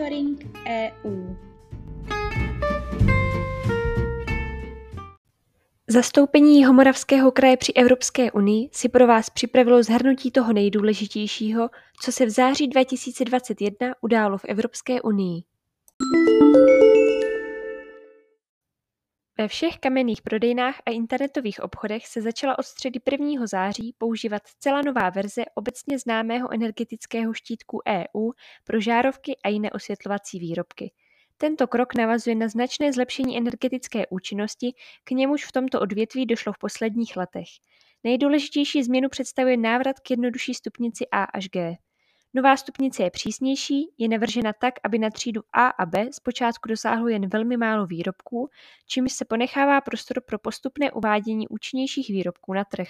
Monitoring EU. Zastoupení Jihomoravského kraje při Evropské unii si pro vás připravilo zhrnutí toho nejdůležitějšího, co se v září 2021 událo v Evropské unii. Ve všech kamenných prodejnách a internetových obchodech se začala od středy 1. září používat zcela nová verze obecně známého energetického štítku EU pro žárovky a jiné osvětlovací výrobky. Tento krok navazuje na značné zlepšení energetické účinnosti, k němuž v tomto odvětví došlo v posledních letech. Nejdůležitější změnu představuje návrat k jednodušší stupnici A až G. Nová stupnice je přísnější, je navržena tak, aby na třídu A a B zpočátku dosáhlo jen velmi málo výrobků, čímž se ponechává prostor pro postupné uvádění účinnějších výrobků na trh.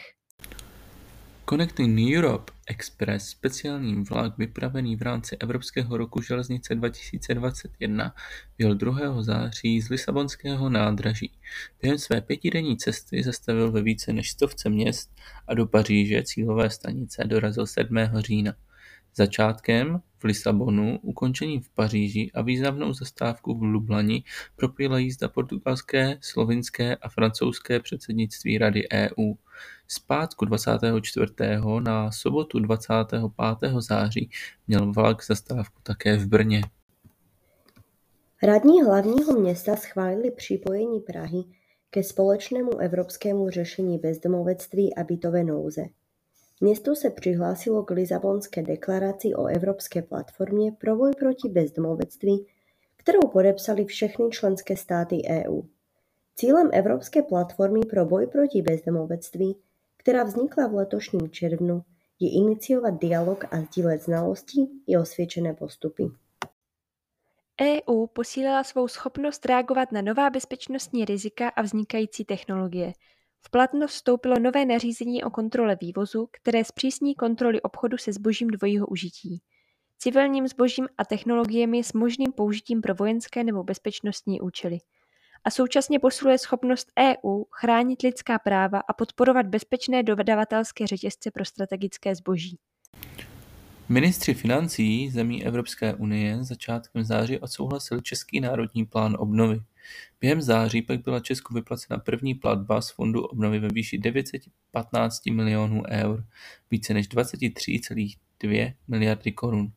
Connecting Europe Express, speciální vlak vypravený v rámci Evropského roku železnice 2021, byl 2. září z Lisabonského nádraží. Během své pětidenní cesty zastavil ve více než stovce měst a do Paříže cílové stanice dorazil 7. října. Začátkem v Lisabonu, ukončením v Paříži a významnou zastávku v Lublani propojila jízda portugalské, slovinské a francouzské předsednictví Rady EU. Z pátku 24. na sobotu 25. září měl vlak zastávku také v Brně. Radní hlavního města schválili připojení Prahy ke společnému evropskému řešení bezdomovectví a bytové nouze. Město se přihlásilo k Lisabonské deklaraci o Evropské platformě pro boj proti bezdomovectví, kterou podepsali všechny členské státy EU. Cílem Evropské platformy pro boj proti bezdomovectví, která vznikla v letošním červnu, je iniciovat dialog a sdílet znalosti i osvědčené postupy. EU posílila svou schopnost reagovat na nová bezpečnostní rizika a vznikající technologie – v platnost vstoupilo nové nařízení o kontrole vývozu, které zpřísní kontroly obchodu se zbožím dvojího užití, civilním zbožím a technologiemi s možným použitím pro vojenské nebo bezpečnostní účely a současně posiluje schopnost EU chránit lidská práva a podporovat bezpečné dodavatelské řetězce pro strategické zboží. Ministři financí zemí Evropské unie začátkem září odsouhlasili Český národní plán obnovy. Během září pak byla Česku vyplacena první platba z Fondu obnovy ve výši 915 milionů eur, více než 23,2 miliardy korun,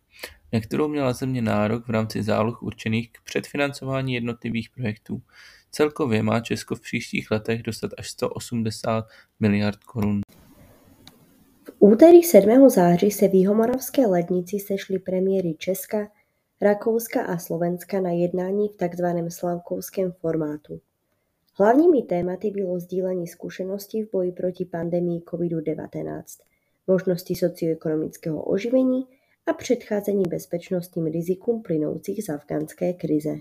na kterou měla země nárok v rámci záloh určených k předfinancování jednotlivých projektů. Celkově má Česko v příštích letech dostat až 180 miliard korun. V úterý 7. září se v Jihomoravské lednici sešli premiéry Česka, Rakouska a Slovenska na jednání v tzv. slavkovském formátu. Hlavními tématy bylo sdílení zkušeností v boji proti pandemii COVID-19, možnosti socioekonomického oživení a předcházení bezpečnostním rizikům plynoucích z afgánské krize.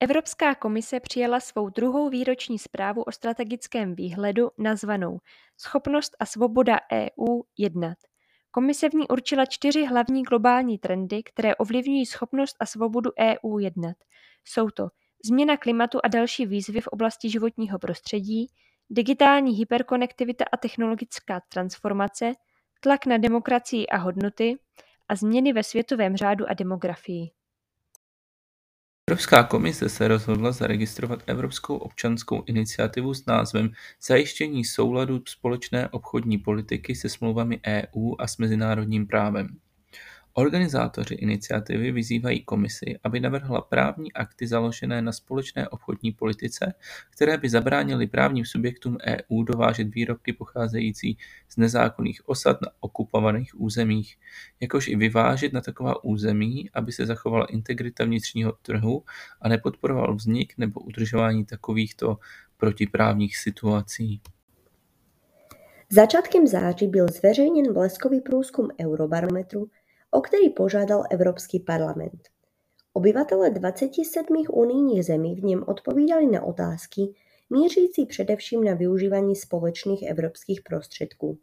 Evropská komise přijala svou druhou výroční zprávu o strategickém výhledu nazvanou Schopnost a svoboda EU jednat. Komise v ní určila čtyři hlavní globální trendy, které ovlivňují schopnost a svobodu EU jednat. Jsou to změna klimatu a další výzvy v oblasti životního prostředí, digitální hyperkonektivita a technologická transformace, tlak na demokracii a hodnoty a změny ve světovém řádu a demografii. Evropská komise se rozhodla zaregistrovat Evropskou občanskou iniciativu s názvem Zajištění souladu společné obchodní politiky se smlouvami EU a s mezinárodním právem. Organizátoři iniciativy vyzývají Komisi, aby navrhla právní akty založené na společné obchodní politice, které by zabránily právním subjektům EU dovážet výrobky pocházející z nezákonných osad na okupovaných územích, jakož i vyvážet na taková území, aby se zachovala integrita vnitřního trhu a nepodporoval vznik nebo udržování takovýchto protiprávních situací. Začátkem září byl zveřejněn bleskový průzkum Eurobarometru, o který požádal Evropský parlament. Obyvatele 27 unijních zemí v něm odpovídali na otázky mířící především na využívání společných evropských prostředků.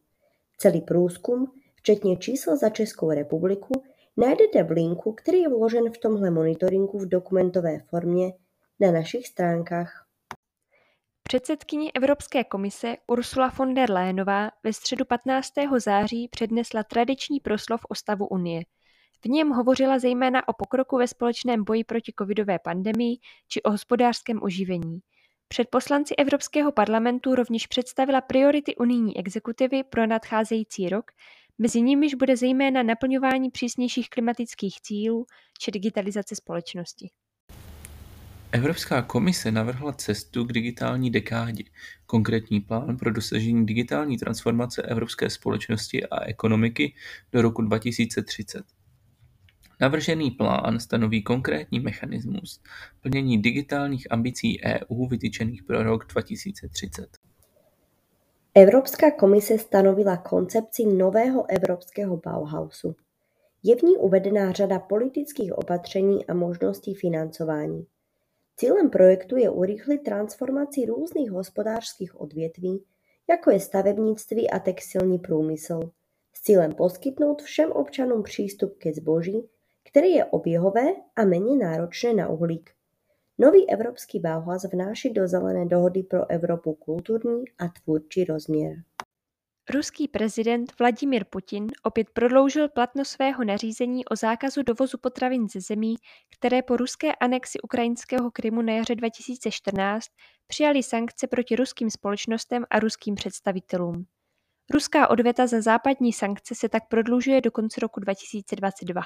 Celý průzkum, včetně čísel za Českou republiku, najdete v linku, který je vložen v tomhle monitoringu v dokumentové formě na našich stránkách. Předsedkyně Evropské komise Ursula von der Leyenová ve středu 15. září přednesla tradiční proslov o stavu Unie. V něm hovořila zejména o pokroku ve společném boji proti covidové pandemii či o hospodářském oživení. Před poslanci Evropského parlamentu rovněž představila priority unijní exekutivy pro nadcházející rok, mezi nimiž bude zejména naplňování přísnějších klimatických cílů či digitalizace společnosti. Evropská komise navrhla cestu k digitální dekádě, konkrétní plán pro dosažení digitální transformace evropské společnosti a ekonomiky do roku 2030. Navržený plán stanoví konkrétní mechanismus plnění digitálních ambicí EU vytyčených pro rok 2030. Evropská komise stanovila koncepci nového evropského Bauhausu. Je v ní uvedená řada politických opatření a možností financování. Cílem projektu je urychlit transformaci různých hospodářských odvětví, jako je stavebnictví a textilní průmysl, s cílem poskytnout všem občanům přístup ke zboží, které je oběhové a méně náročné na uhlík. Nový evropský Bauhaus vnáší do Zelené dohody pro Evropu kulturní a tvůrčí rozměr. Ruský prezident Vladimir Putin opět prodloužil platnost svého nařízení o zákazu dovozu potravin ze zemí, které po ruské anexi ukrajinského Krymu na jaře 2014 přijali sankce proti ruským společnostem a ruským představitelům. Ruská odveta za západní sankce se tak prodlužuje do konce roku 2022.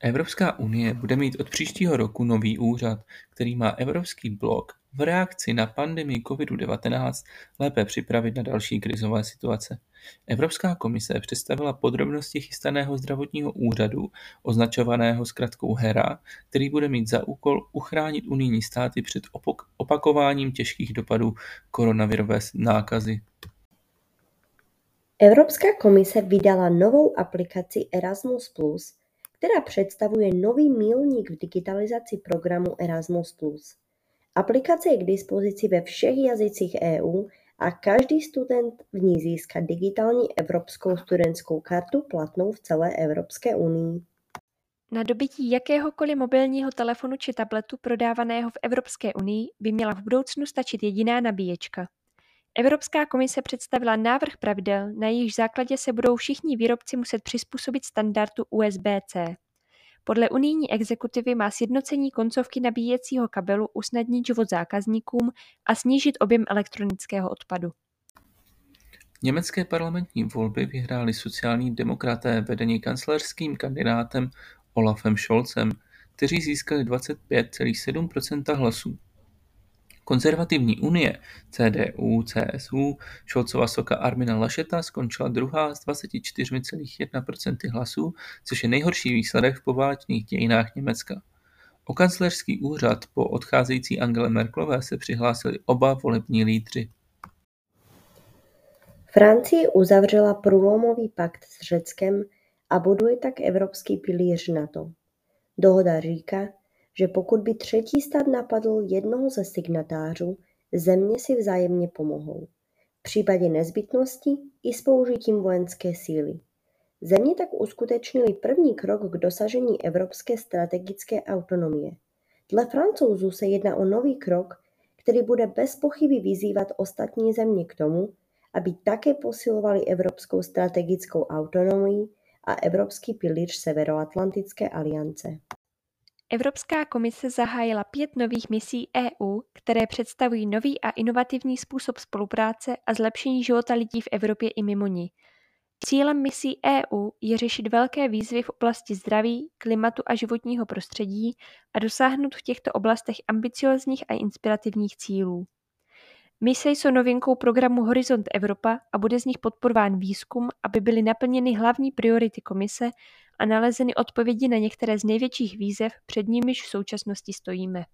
Evropská unie bude mít od příštího roku nový úřad, který má Evropský blok v reakci na pandemii covidu-19 lépe připravit na další krizové situace. Evropská komise představila podrobnosti chystaného zdravotního úřadu, označovaného zkratkou HERA, který bude mít za úkol uchránit unijní státy před opakováním těžkých dopadů koronavirové nákazy. Evropská komise vydala novou aplikaci Erasmus+, která představuje nový milník v digitalizaci programu Erasmus+. Aplikace je k dispozici ve všech jazycích EU a každý student v ní získá digitální evropskou studentskou kartu platnou v celé Evropské unii. Na dobytí jakéhokoliv mobilního telefonu či tabletu prodávaného v Evropské unii by měla v budoucnu stačit jediná nabíječka. Evropská komise představila návrh pravidel, na jejichž základě se budou všichni výrobci muset přizpůsobit standardu USB-C. Podle unijní exekutivy má sjednocení koncovky nabíjecího kabelu usnadnit život zákazníkům a snížit objem elektronického odpadu. Německé parlamentní volby vyhráli sociální demokraté vedení kancléřským kandidátem Olafem Scholzem, kteří získali 25,7% hlasů. Konzervativní unie CDU-CSU Scholzova soka Armina Lascheta skončila druhá s 24,1% hlasů, což je nejhorší výsledek v poválečných dějinách Německa. O kancléřský úřad po odcházející Angele Merkelové se přihlásili oba volební lídři. Francie uzavřela průlomový pakt s Řeckem a buduje tak evropský pilíř NATO. Dohoda říká, že pokud by třetí stát napadl jednoho ze signatářů, země si vzájemně pomohou. V případě nezbytnosti i s použitím vojenské síly. Země tak uskutečnili první krok k dosažení evropské strategické autonomie. Dle francouzů se jedná o nový krok, který bude bez pochyby vyzývat ostatní země k tomu, aby také posilovali evropskou strategickou autonomii a evropský pilíř Severoatlantické aliance. Evropská komise zahájila pět nových misí EU, které představují nový a inovativní způsob spolupráce a zlepšení života lidí v Evropě i mimo ní. Cílem misí EU je řešit velké výzvy v oblasti zdraví, klimatu a životního prostředí a dosáhnout v těchto oblastech ambiciozních a inspirativních cílů. Mise jsou novinkou programu Horizont Evropa a bude z nich podporován výzkum, aby byly naplněny hlavní priority komise a nalezeny odpovědi na některé z největších výzev, před nimiž v současnosti stojíme.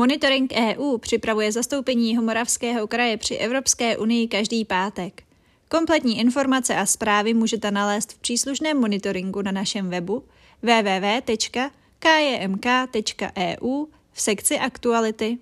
Monitoring EU připravuje zastoupení Jihomoravského kraje při Evropské unii každý pátek. Kompletní informace a zprávy můžete nalézt v příslušném monitoringu na našem webu www.kjmk.eu v sekci Aktuality.